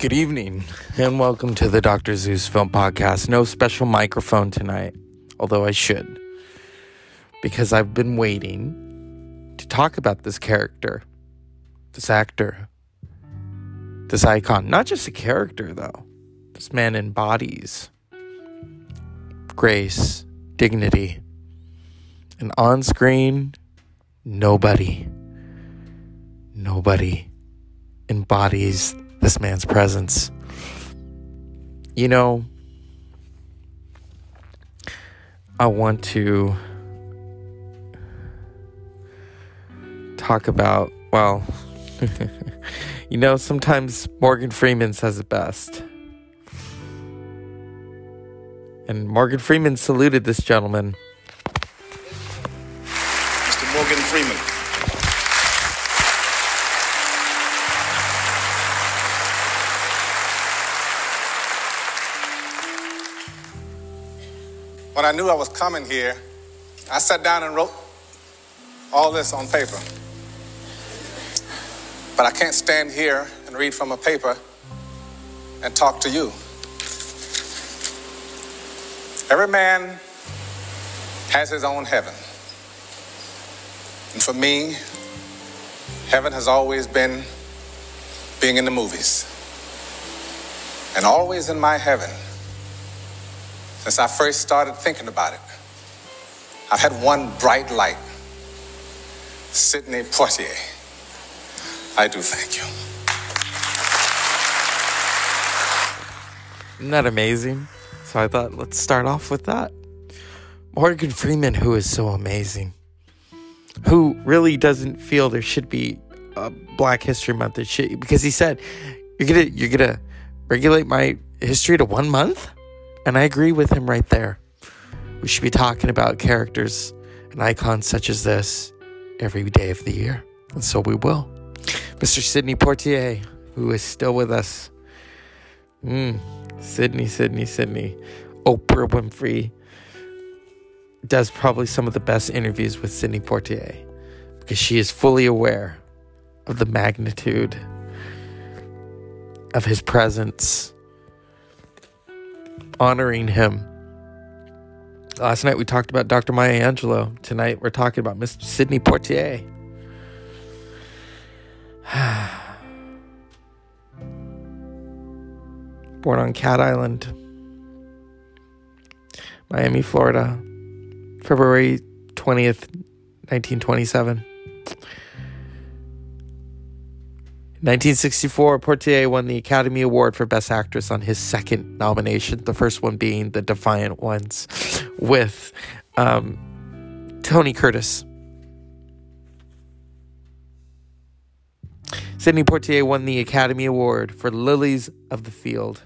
Good evening, and welcome to the Dr. Zeus Film Podcast. No special microphone tonight, although I should, because I've been waiting to talk about this character, this actor, this icon. Not just a character, though. This man embodies grace, dignity, and on screen, nobody, nobody embodies this man's presence. You know, I want to talk about, well, you know, sometimes Morgan Freeman says it best. And Morgan Freeman saluted this gentleman. Mr. Morgan Freeman. I knew I was coming here, I sat down and wrote all this on paper. But I can't stand here and read from a paper and talk to you. Every man has his own heaven. And for me, heaven has always been being in the movies. And always in my heaven, since I first started thinking about it, I've had one bright light Sidney Poitier. I do thank you. Isn't that amazing? So I thought, let's start off with that. Morgan Freeman, who is so amazing, who really doesn't feel there should be a Black History Month because he said, "You're gonna, you're gonna regulate my history to one month," and I agree with him right there. We should be talking about characters and icons such as this every day of the year, and so we will. Mr. Sidney Poitier, who is still with us. Mm, Sidney, Sidney, Sidney. Oprah Winfrey does probably some of the best interviews with Sidney Poitier because she is fully aware of the magnitude of his presence, honoring him. Last night we talked about Dr. Maya Angelou. Tonight we're talking about Mr. Sidney Poitier. Born on Cat Island, Miami, Florida, February 20th, 1927. 1964, Poitier won the Academy Award for Best Actress on his second nomination, the first one being The Defiant Ones, with um, Tony Curtis. Sidney Poitier won the Academy Award for Lilies of the Field.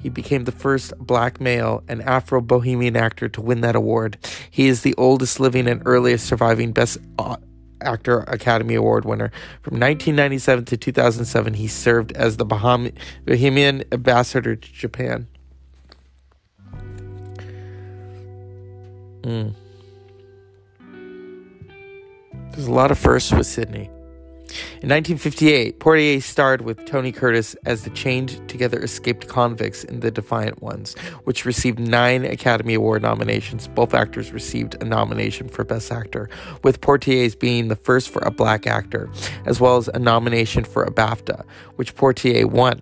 He became the first black male and Afro Bahamian actor to win that award. He is the oldest living and earliest surviving Best Actor Academy Award winner. From 1997 to 2007, he served as the Baham- Bahamian ambassador to Japan. Mm. There's a lot of firsts with Sidney. In 1958, Poitier starred with Tony Curtis as the chained together escaped convicts in The Defiant Ones, which received nine Academy Award nominations. Both actors received a nomination for Best Actor, with Poitier's being the first for a black actor, as well as a nomination for a BAFTA, which Poitier won.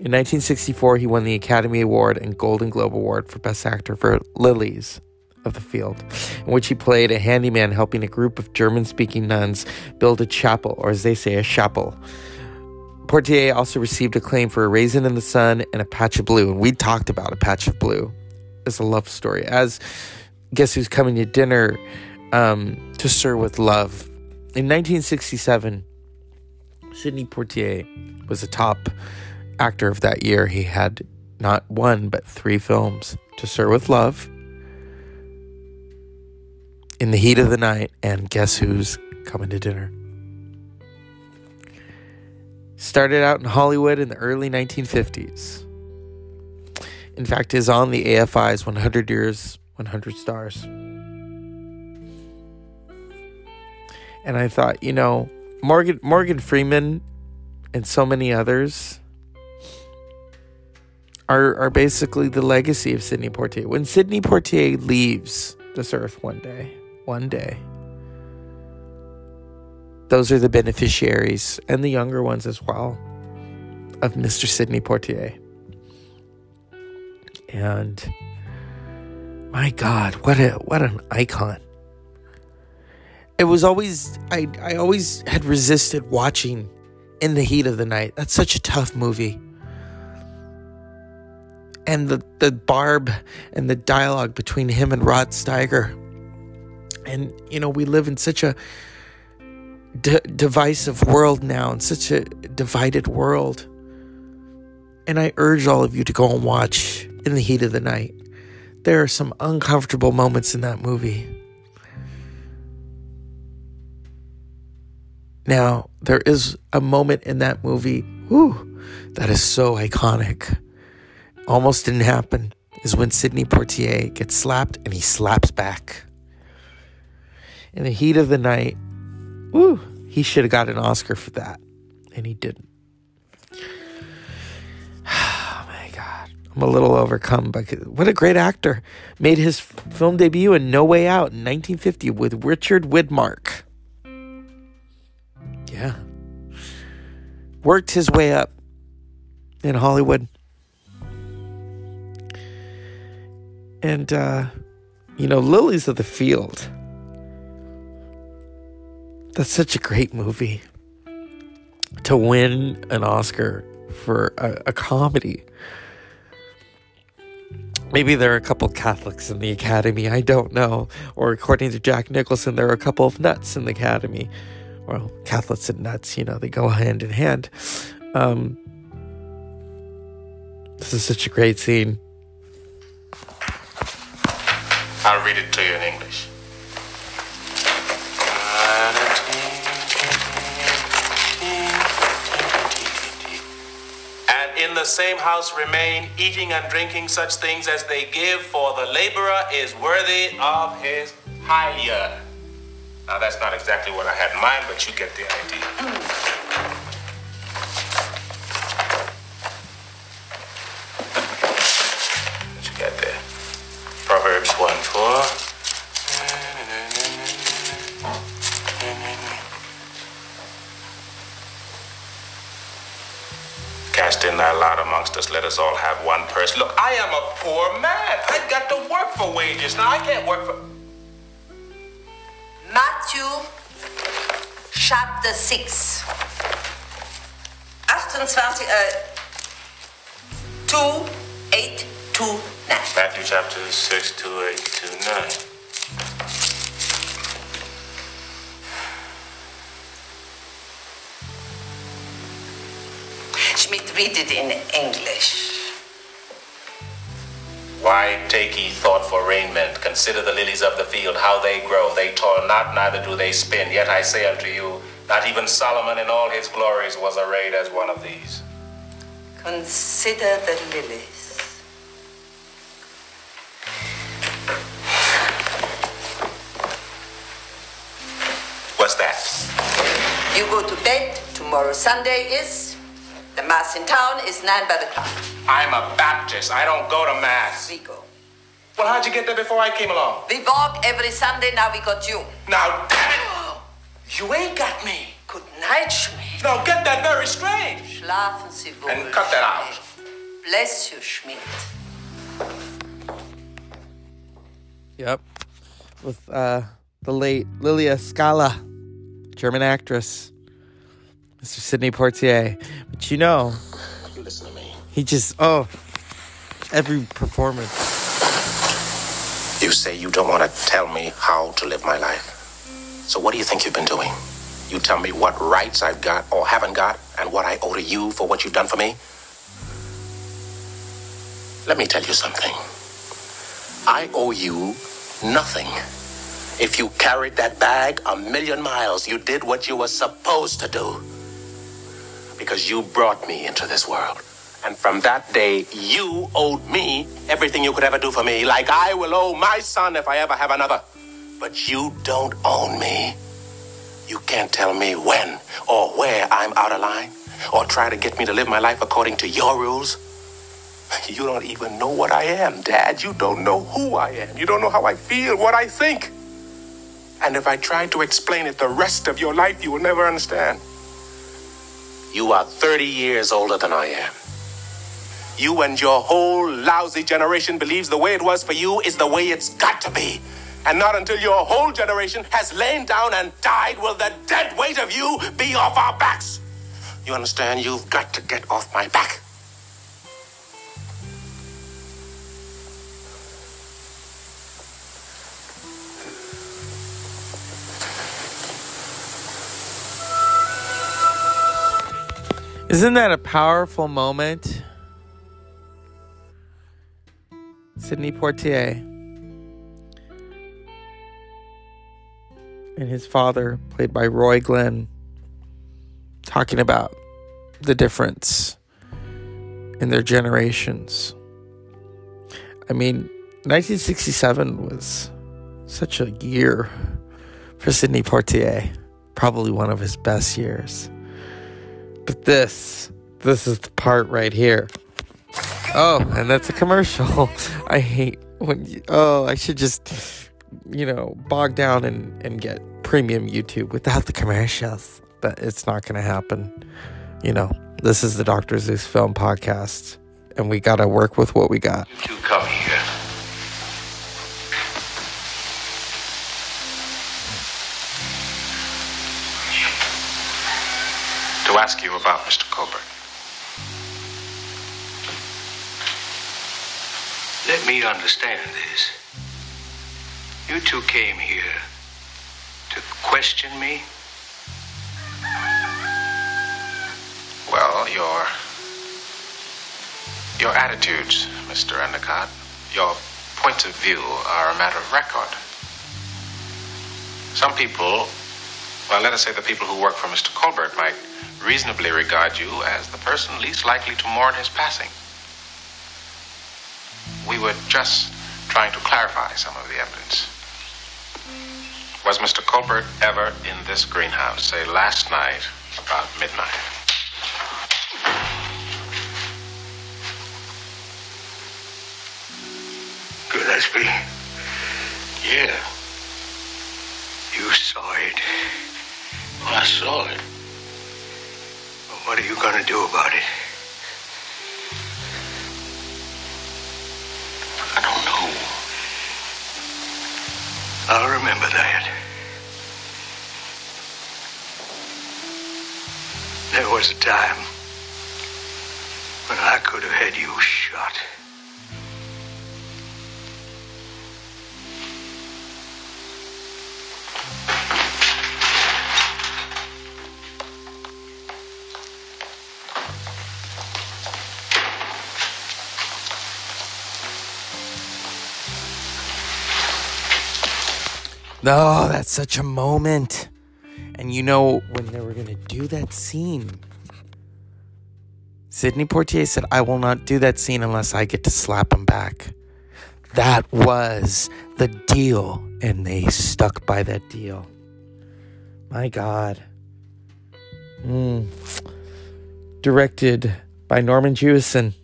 In 1964, he won the Academy Award and Golden Globe Award for Best Actor for Lilies of the Field, in which he played a handyman helping a group of German speaking nuns build a chapel, or as they say, a chapel. Poitier also received acclaim for A Raisin in the Sun and A Patch of Blue, and we talked about A Patch of Blue as a love story. As Guess Who's Coming to Dinner um, to Sir with Love. In 1967, Sidney Poitier was a top actor of that year. He had not one, but three films To Sir with Love, in the heat of the night, and guess who's coming to dinner? Started out in Hollywood in the early 1950s. In fact, is on the AFI's 100 Years, 100 Stars. And I thought, you know, Morgan Morgan Freeman and so many others are are basically the legacy of Sidney Poitier. When Sidney Poitier leaves this earth one day, one day, those are the beneficiaries and the younger ones as well of Mr. Sidney Poitier. And my God, what a what an icon. It was always I I always had resisted watching In the Heat of the Night. That's such a tough movie. And the, the barb and the dialogue between him and Rod Steiger. And, you know, we live in such a d- divisive world now, in such a divided world. And I urge all of you to go and watch In the Heat of the Night. There are some uncomfortable moments in that movie. Now, there is a moment in that movie, whew, that is so iconic. Almost didn't happen, is when Sidney Poitier gets slapped and he slaps back. In the heat of the night, whew, he should have got an Oscar for that, and he didn't. Oh my God. I'm a little overcome, but what a great actor. Made his film debut in No Way Out in 1950 with Richard Widmark. Yeah. Worked his way up in Hollywood. And, uh, you know, Lilies of the Field. That's such a great movie. To win an Oscar for a, a comedy. Maybe there are a couple Catholics in the Academy, I don't know. Or according to Jack Nicholson, there are a couple of nuts in the Academy well, Catholics and nuts, you know, they go hand in hand. Um, this is such a great scene. I'll read it to you in English. Same house remain, eating and drinking such things as they give, for the laborer is worthy of his hire. Now, that's not exactly what I had in mind, but you get the idea. Proverbs 1 4. Cast in thy lot amongst us, let us all have one purse. Look, I am a poor man. I've got to work for wages. Now, I can't work for. Matthew chapter 6. 28, uh, 2, 8, 2, 9. Matthew chapter 6, 2, 8, 2, 9. Read it in English. Why take ye thought for raiment? Consider the lilies of the field, how they grow. They toil not, neither do they spin. Yet I say unto you, not even Solomon in all his glories was arrayed as one of these. Consider the lilies. What's that? You go to bed. Tomorrow Sunday is. The mass in town is 9 by the clock. I'm a Baptist. I don't go to Mass. We go. Well, how'd you get there before I came along? We walk every Sunday. Now we got you. Now, damn it! You ain't got me. Good night, Schmidt. Now, get that very straight. Schlafen Sie wohl. And cut that out. Bless you, Schmidt. Yep. With uh, the late Lilia Skala, German actress, Mr. Sidney Poitier. But you know, You listen to me. he just, oh, every performance. You say you don't want to tell me how to live my life. So what do you think you've been doing? You tell me what rights I've got or haven't got and what I owe to you for what you've done for me? Let me tell you something. I owe you nothing. If you carried that bag a million miles, you did what you were supposed to do. Because you brought me into this world. And from that day, you owed me everything you could ever do for me, like I will owe my son if I ever have another. But you don't own me. You can't tell me when or where I'm out of line or try to get me to live my life according to your rules? You don't even know what I am, Dad. You don't know who I am. You don't know how I feel, what I think. And if I try to explain it the rest of your life, you will never understand. You are 30 years older than I am. You and your whole lousy generation believes the way it was for you is the way it's got to be. And not until your whole generation has lain down and died will the dead weight of you be off our backs. You understand? You've got to get off my back. Isn't that a powerful moment? Sidney Poitier and his father, played by Roy Glenn, talking about the difference in their generations. I mean, 1967 was such a year for Sidney Poitier, probably one of his best years. But this, this is the part right here. Oh, and that's a commercial. I hate when, you, oh, I should just, you know, bog down and, and get premium YouTube without the commercials. But it's not going to happen. You know, this is the Dr. Zeus Film Podcast, and we got to work with what we got. You come here. To ask you about Mr. Colbert. Let me understand this. You two came here to question me? Well, your your attitudes, Mr. Endicott, your points of view are a matter of record. Some people, well, let us say the people who work for Mr. Colbert might reasonably regard you as the person least likely to mourn his passing. We were just trying to clarify some of the evidence. Was Mr. Colbert ever in this greenhouse, say last night about midnight? Gillespie? Yeah. You saw it. I saw it. But what are you gonna do about it? I don't know. I'll remember that. There was a time when I could have had you shot. No, that's such a moment. And you know, when they were going to do that scene, Sidney Poitier said, I will not do that scene unless I get to slap him back. That was the deal, and they stuck by that deal. My God. Mm. Directed by Norman Jewison,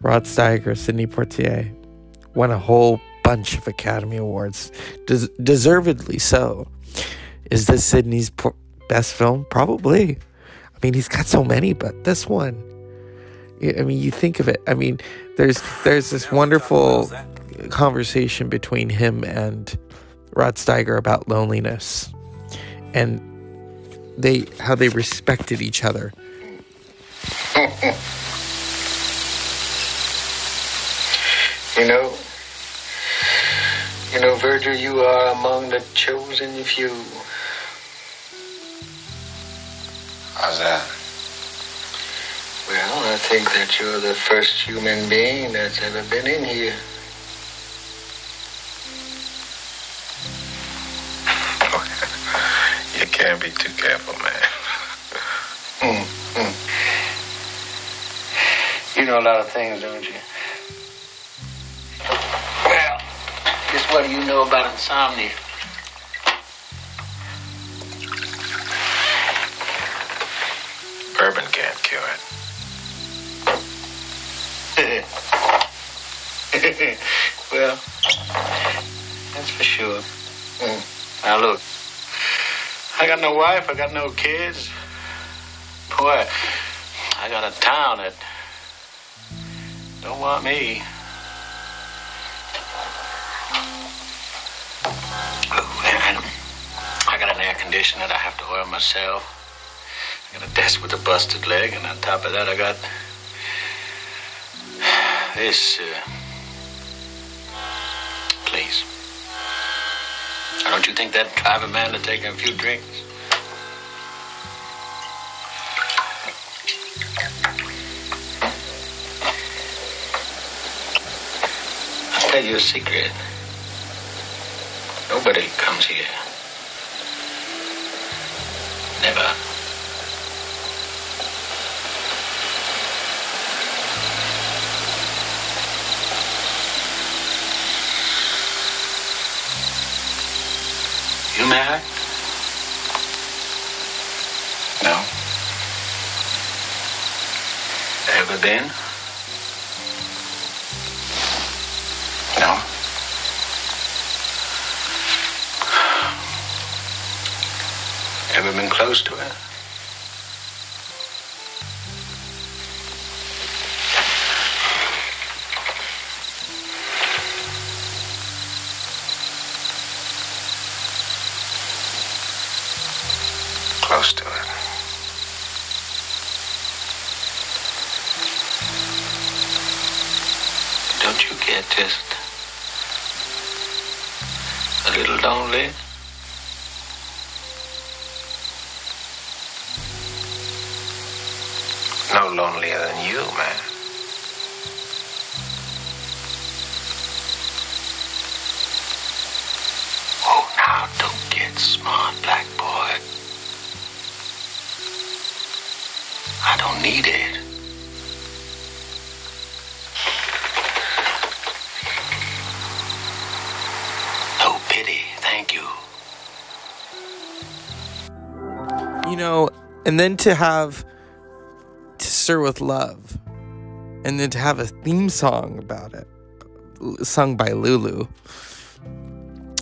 Rod Steiger, Sidney Poitier. Won a whole bunch of Academy Awards, Des- deservedly so. Is this Sidney's po- best film? Probably. I mean, he's got so many, but this one. I mean, you think of it. I mean, there's there's this wonderful conversation between him and Rod Steiger about loneliness, and they how they respected each other. You know, you know, Virgil, you are among the chosen few. How's that? Well, I think that you're the first human being that's ever been in here. you can't be too careful, man. Mm, mm. You know a lot of things, don't you? Just what do you know about insomnia? Bourbon can't cure it. well, that's for sure. Mm. Now look, I got no wife, I got no kids. Boy, I got a town that don't want me. And I got an air conditioner that I have to oil myself. I got a desk with a busted leg, and on top of that, I got this. Uh, please. Don't you think that drive a man to take a few drinks? I'll tell you a secret. Nobody comes here. Never. You married? No. Ever been? Ever been close to her? Then to have To Sir with Love, and then to have a theme song about it, sung by Lulu,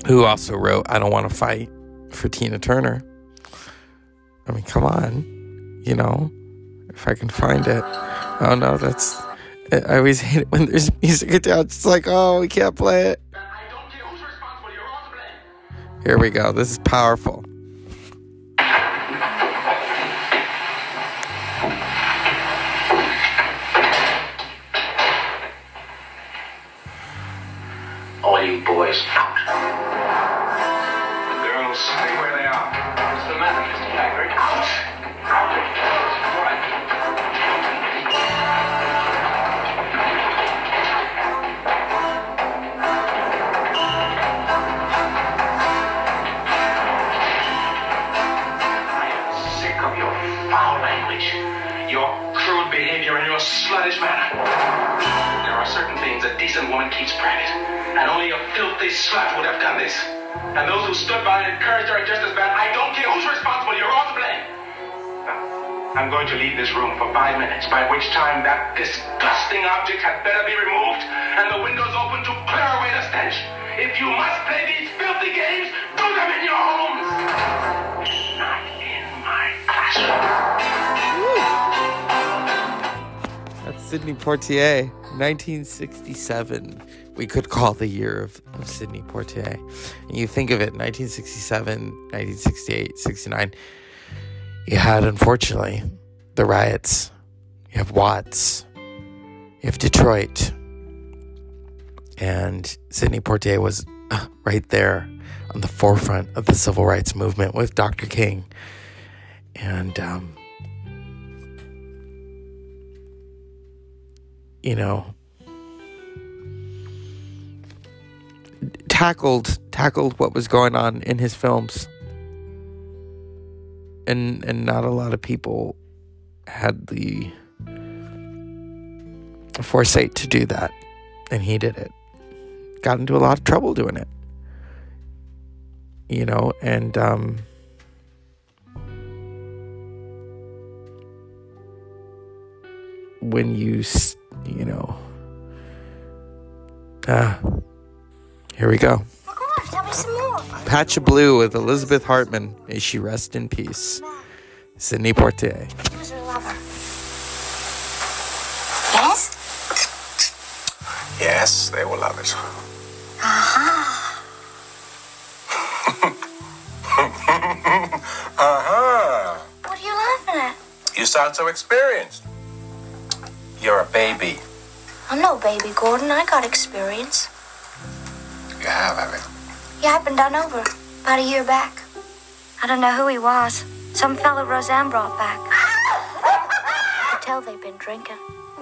who also wrote "I Don't Want to Fight" for Tina Turner. I mean, come on, you know, if I can find it. Oh no, that's. I always hate it when there's music attached. It's like, oh, we can't play it. Here we go. This is powerful. By which time that disgusting object had better be removed and the windows open to clear away the stench. If you must play these filthy games, do them in your homes. Not in my classroom. That's Sidney Poitier, 1967. We could call the year of, of Sidney Poitier. And you think of it, 1967, 1968, 69. You had, unfortunately, the riots. You have Watts. You have Detroit. And Sidney Poitier was uh, right there on the forefront of the civil rights movement with Dr. King. And, um, you know tackled tackled what was going on in his films and and not a lot of people had the foresight to do that and he did it got into a lot of trouble doing it you know and um when you, you know. Ah, here we go. Come on, tell me some more. Patch of Blue with Elizabeth Hartman. May she rest in peace. Sidney Poitier. Yes, they were lovers. uh-huh. What are you laughing at? You sound so experienced. You're a baby. I'm no baby, Gordon. I got experience. You have, have you? Yeah, I've been done over about a year back. I don't know who he was. Some fellow Roseanne brought back. I could tell they'd been drinking.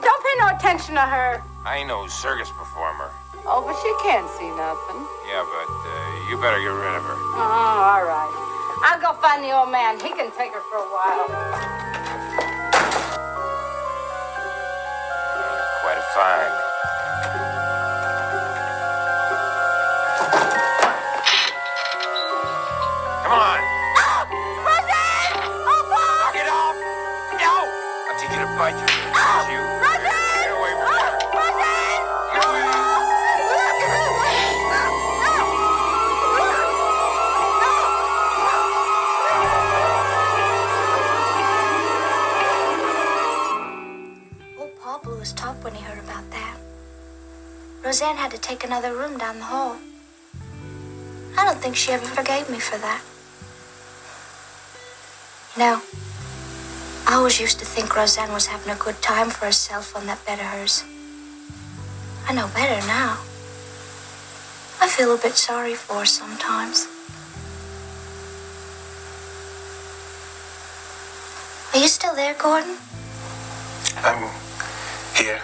Don't pay no attention to her. I ain't no circus performer. Oh, but she can't see nothing. Yeah, but uh, you better get rid of her. Oh, all right. I'll go find the old man. He can take her for a while. Quite a find. Come on. Get off! No! I'll take you to bite you. you. Roseanne had to take another room down the hall. I don't think she ever forgave me for that. You know, I always used to think Roseanne was having a good time for herself on that bed of hers. I know better now. I feel a bit sorry for her sometimes. Are you still there, Gordon? I'm here.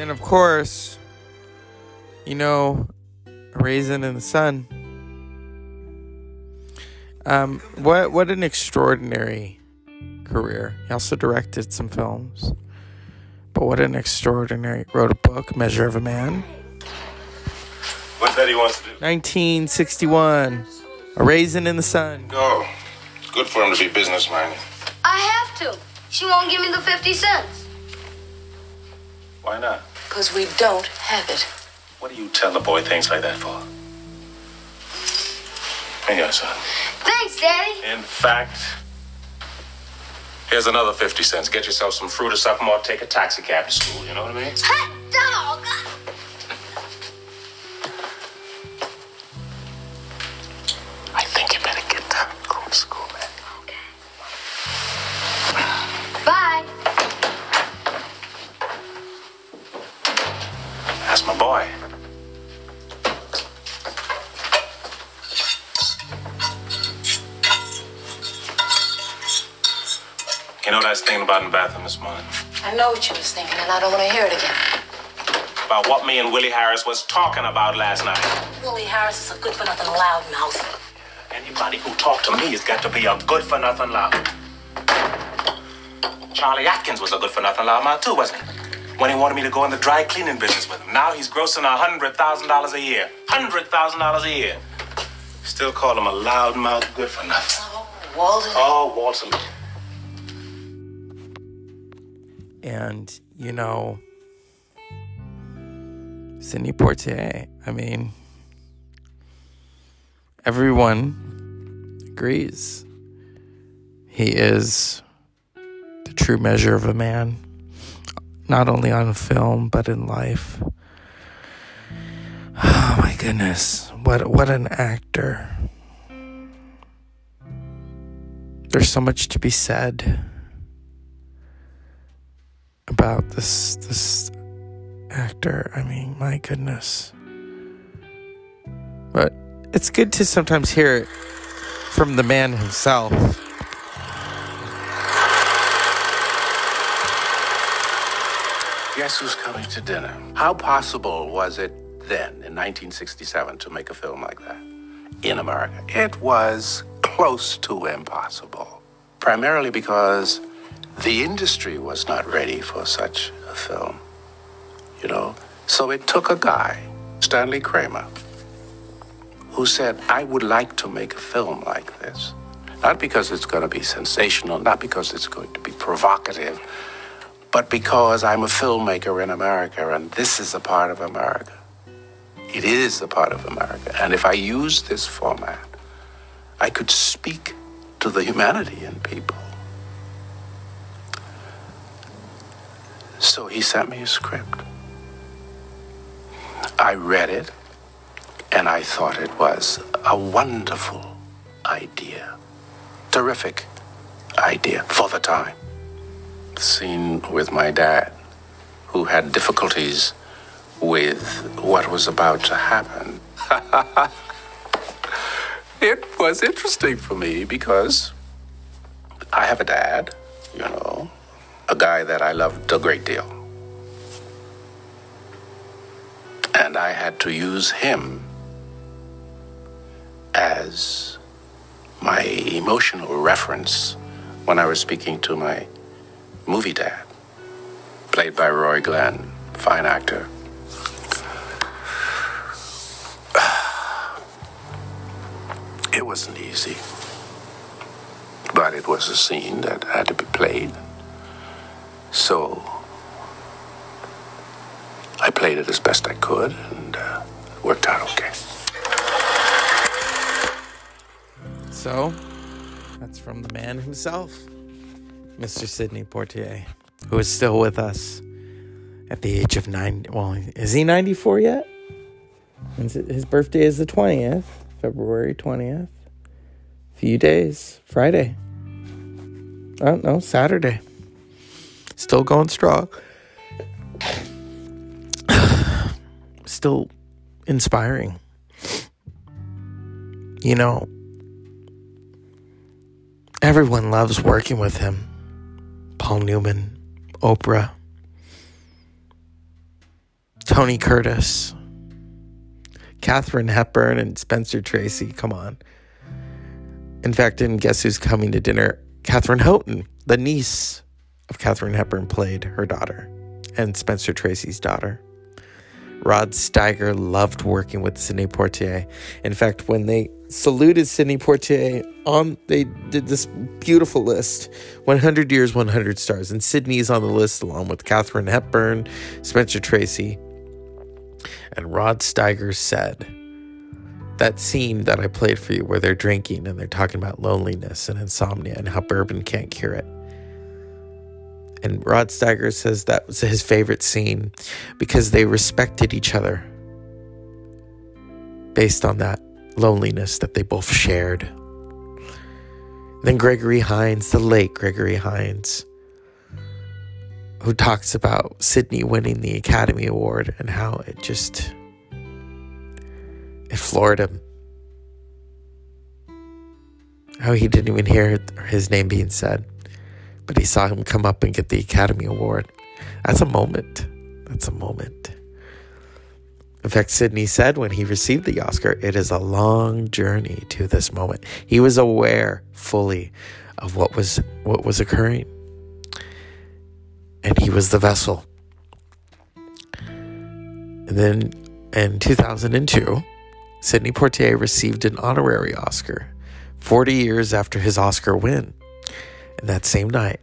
Then, of course, you know, A Raisin in the Sun. Um, what what an extraordinary career. He also directed some films, but what an extraordinary. Wrote a book, Measure of a Man. What's that he wants to do? 1961, A Raisin in the Sun. Go. It's good for him to be business minded. I have to. She won't give me the 50 cents. Why not? Because we don't have it. What do you tell the boy things like that for? Here you go, son. Thanks, Daddy. In fact, here's another 50 cents. Get yourself some fruit or something or take a taxi cab to school, you know what I mean? Hot dog. You know what I was thinking about in the bathroom this morning? I know what you was thinking, and I don't want to hear it again. About what me and Willie Harris was talking about last night. Willie Harris is a good for nothing loudmouth. Anybody who talked to me has got to be a good for nothing loud. Charlie Atkins was a good for nothing loudmouth too, wasn't he? When he wanted me to go in the dry cleaning business with him. Now he's grossing a hundred thousand dollars a year. Hundred thousand dollars a year. Still call him a loudmouth good for nothing. Oh, Walter. Oh, Walter. And you know Sidney Poitier. I mean, everyone agrees he is the true measure of a man, not only on film but in life. Oh my goodness, what what an actor! There's so much to be said about this this actor. I mean, my goodness. But it's good to sometimes hear it from the man himself. Guess who's coming to dinner? How possible was it then, in 1967, to make a film like that in America? It was close to impossible. Primarily because the industry was not ready for such a film. You know? So it took a guy, Stanley Kramer, who said, I would like to make a film like this. Not because it's going to be sensational, not because it's going to be provocative, but because I'm a filmmaker in America and this is a part of America. It is a part of America. And if I use this format, I could speak to the humanity in people. So he sent me a script. I read it and I thought it was a wonderful idea. Terrific idea for the time. The scene with my dad, who had difficulties with what was about to happen. it was interesting for me because I have a dad, you know, a guy that I loved a great deal. And I had to use him as my emotional reference when I was speaking to my movie dad, played by Roy Glenn, fine actor. It wasn't easy, but it was a scene that had to be played. So I played it as best I could, and uh, it worked out okay. So, that's from the man himself, Mr. Sidney Poitier, who is still with us at the age of nine. Well, is he 94 yet? His birthday is the 20th, February 20th. Few days, Friday. Oh, no, Saturday. Still going strong. Still inspiring. You know, Everyone loves working with him. Paul Newman, Oprah, Tony Curtis, Katharine Hepburn, and Spencer Tracy. Come on. In fact, and guess who's coming to dinner? Katherine Houghton, the niece of Katharine Hepburn, played her daughter and Spencer Tracy's daughter. Rod Steiger loved working with Sidney Poitier. In fact, when they saluted Sidney Poitier on, they did this beautiful list 100 Years, 100 Stars. And Sidney's on the list along with Katharine Hepburn, Spencer Tracy. And Rod Steiger said, that scene that I played for you where they're drinking and they're talking about loneliness and insomnia and how bourbon can't cure it. And Rod Steiger says that was his favorite scene because they respected each other based on that loneliness that they both shared. Then Gregory Hines, the late Gregory Hines, who talks about Sidney winning the Academy Award and how it just it floored him. How he didn't even hear his name being said but he saw him come up and get the Academy Award. That's a moment. That's a moment. In fact, Sidney said when he received the Oscar, it is a long journey to this moment. He was aware fully of what was what was occurring. And he was the vessel. And then in 2002, Sidney Poitier received an honorary Oscar 40 years after his Oscar win. That same night,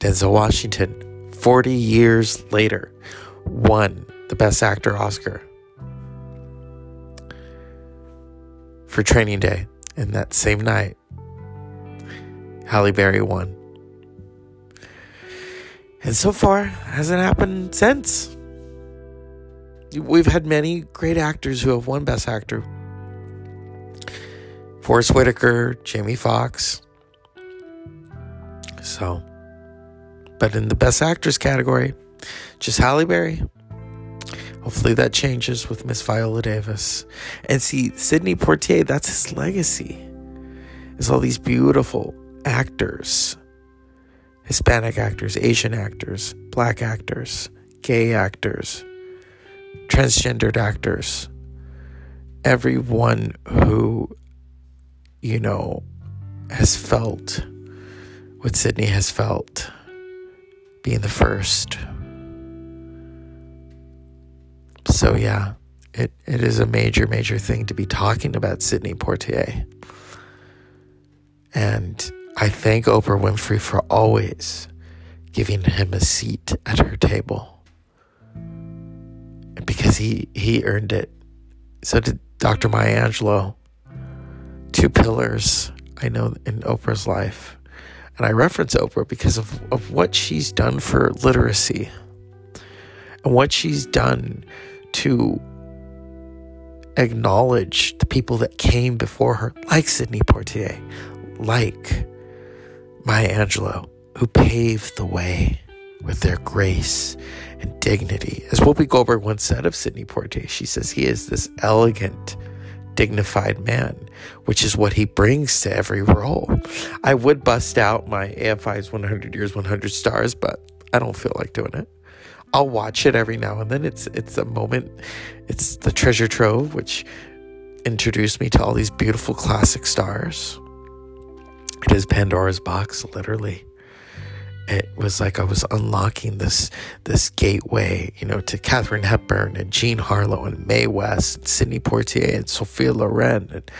Denzel Washington, 40 years later, won the Best Actor Oscar for Training Day. And that same night, Halle Berry won. And so far, hasn't happened since. We've had many great actors who have won Best Actor. Forest Whitaker, Jamie Foxx, so, but in the Best Actress category, just Halle Berry. Hopefully that changes with Miss Viola Davis. And see, Sidney Poitier, that's his legacy. Is all these beautiful actors. Hispanic actors, Asian actors, black actors, gay actors, transgendered actors. Everyone who, you know, has felt what Sidney has felt being the first. So, yeah, it, it is a major, major thing to be talking about Sidney Poitier. And I thank Oprah Winfrey for always giving him a seat at her table because he, he earned it. So did Dr. Maya Angelou. Two pillars I know in Oprah's life. And I reference Oprah because of, of what she's done for literacy and what she's done to acknowledge the people that came before her, like Sidney Poitier, like Maya Angelou, who paved the way with their grace and dignity. As Whoopi Goldberg once said of Sidney Poitier, she says he is this elegant, dignified man, which is what he brings to every role. I would bust out my AFI's 100 Years, 100 Stars, but I don't feel like doing it. I'll watch it every now and then. It's it's a moment. It's the treasure trove, which introduced me to all these beautiful classic stars. It is Pandora's box, literally. It was like I was unlocking this this gateway, you know, to Katharine Hepburn and Jean Harlow and Mae West and Sidney Poitier and Sophia Loren and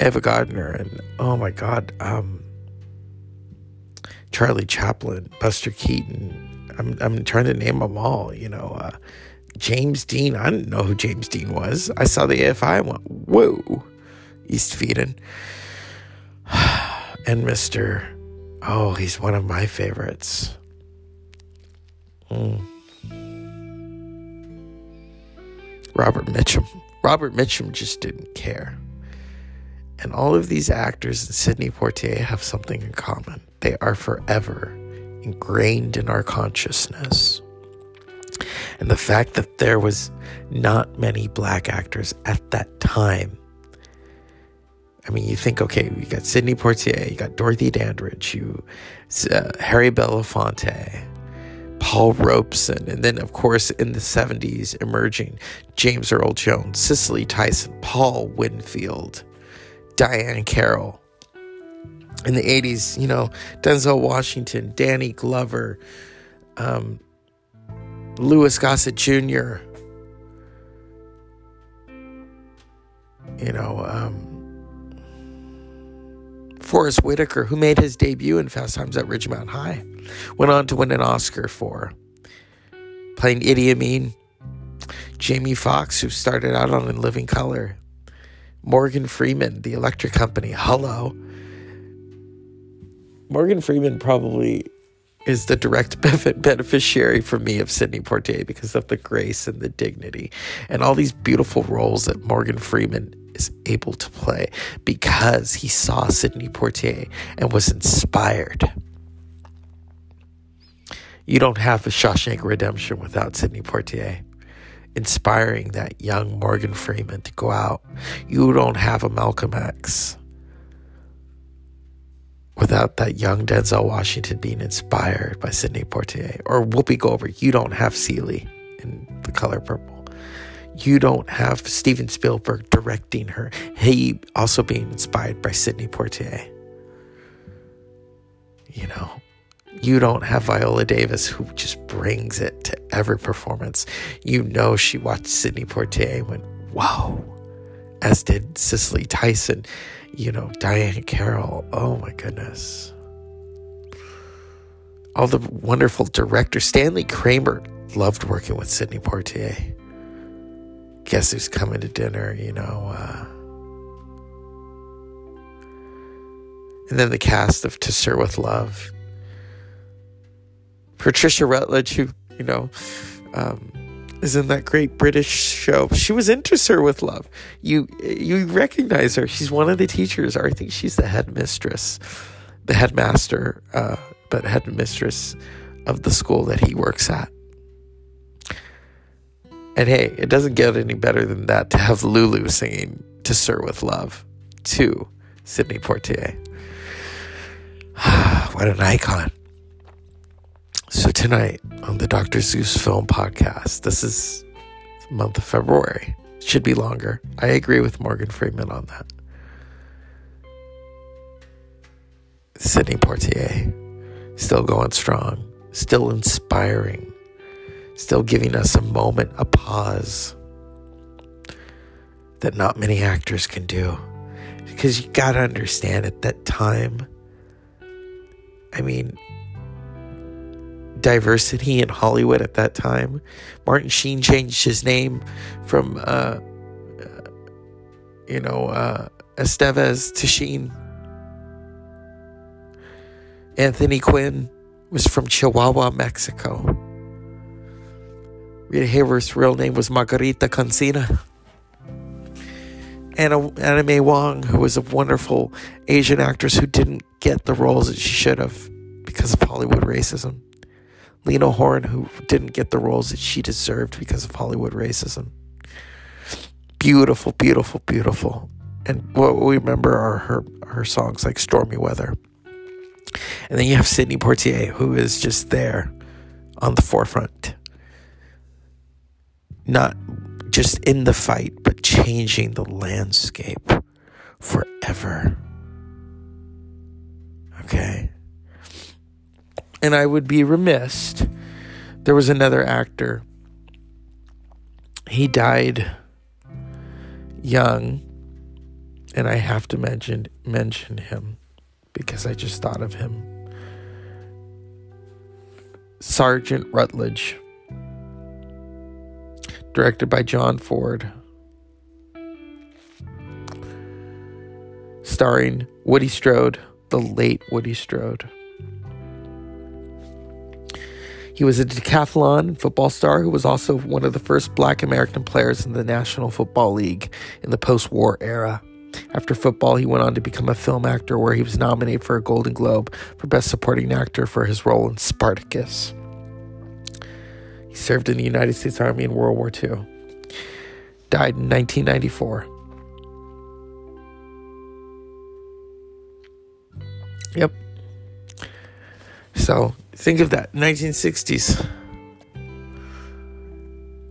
Eva Gardner and oh my God, um, Charlie Chaplin, Buster Keaton, I'm I'm trying to name them all. You know, uh, James Dean. I didn't know who James Dean was. I saw the AFI and went, whoa, East of Eden. and Mister, oh, he's one of my favorites. Mm. Robert Mitchum. Robert Mitchum just didn't care. And all of these actors and Sidney Poitier have something in common. They are forever ingrained in our consciousness. And the fact that there was not many black actors at that time. I mean, you think, okay, you got Sidney Poitier, you got Dorothy Dandridge, you, uh, Harry Belafonte, Paul Robeson, and then, of course, in the 70s, emerging James Earl Jones, Cicely Tyson, Paul Winfield, Diahann Carroll, in the 80s, you know, Denzel Washington, Danny Glover, um, Louis Gossett Jr., you know, um, Forest Whitaker, who made his debut in Fast Times at Ridgemont High, went on to win an Oscar for playing Idi Amin. Jamie Foxx, who started out on In Living Color. Morgan Freeman, The Electric Company, Hello. Morgan Freeman probably is the direct beneficiary for me of Sidney Poitier because of the grace and the dignity and all these beautiful roles that Morgan Freeman is able to play because he saw Sidney Poitier and was inspired. You don't have a Shawshank Redemption without Sidney Poitier inspiring that young Morgan Freeman to go out. You don't have a Malcolm X without that young Denzel Washington being inspired by Sidney Poitier or Whoopi Goldberg. You don't have Celie in The Color Purple. You don't have Steven Spielberg directing her. He also being inspired by Sidney Poitier. You know, you don't have Viola Davis who just brings it to every performance. You know, she watched Sidney Poitier and went, wow, as did Cicely Tyson you know, Diahann Carroll. Oh my goodness. All the wonderful directors. Stanley Kramer loved working with Sidney Poitier. Guess who's coming to dinner, you know? Uh, and then the cast of To Sir with Love. Patricia Routledge, who, you know, um, is in that great British show. She was in To Sir with Love. You you recognize her. She's one of the teachers, or I think she's the headmistress, the headmaster, uh, but headmistress of the school that he works at. And hey, it doesn't get any better than that to have Lulu singing to Sir with Love to Sidney Poitier. what an icon. So, tonight on the Dr. Zeus Film Podcast, this is month of February. It should be longer. I agree with Morgan Freeman on that. Sidney Poitier, still going strong, still inspiring, still giving us a moment, a pause that not many actors can do. Because you gotta understand at that time, I mean, diversity in Hollywood at that time. Martin Sheen changed his name from, uh, uh, you know, uh, Estevez to Sheen. Anthony Quinn was from Chihuahua, Mexico. Rita Hayworth's real name was Margarita Cansino. Anna, May Wong, who was a wonderful Asian actress who didn't get the roles that she should have because of Hollywood racism. Lena Horne, who didn't get the roles that she deserved because of Hollywood racism. Beautiful, beautiful, beautiful. And what we remember are her, her songs like Stormy Weather. And then you have Sidney Poitier, who is just there on the forefront. Not just in the fight, but changing the landscape forever. Okay? And I would be remiss. There was another actor. He died young, and I have to mention mention him because I just thought of him. Sergeant Rutledge, directed by John Ford, starring Woody Strode, the late Woody Strode. He was a decathlon football star who was also one of the first black American players in the National Football League in the post war era. After football, he went on to become a film actor where he was nominated for a Golden Globe for Best Supporting Actor for his role in Spartacus. He served in the United States Army in World War II. Died in 1994. Yep. So think of that 1960s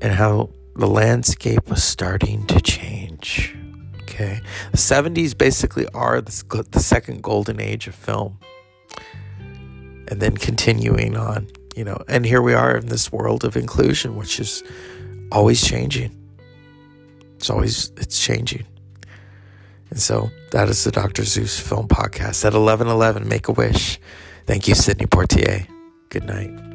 and how the landscape was starting to change. Okay. The 70s basically are the, the second golden age of film. And then continuing on, you know, and here we are in this world of inclusion, which is always changing. It's always, it's changing. And so that is the Dr. Zeus Film Podcast at 1111. Make a wish. Thank you, Sidney Poitier. Good night.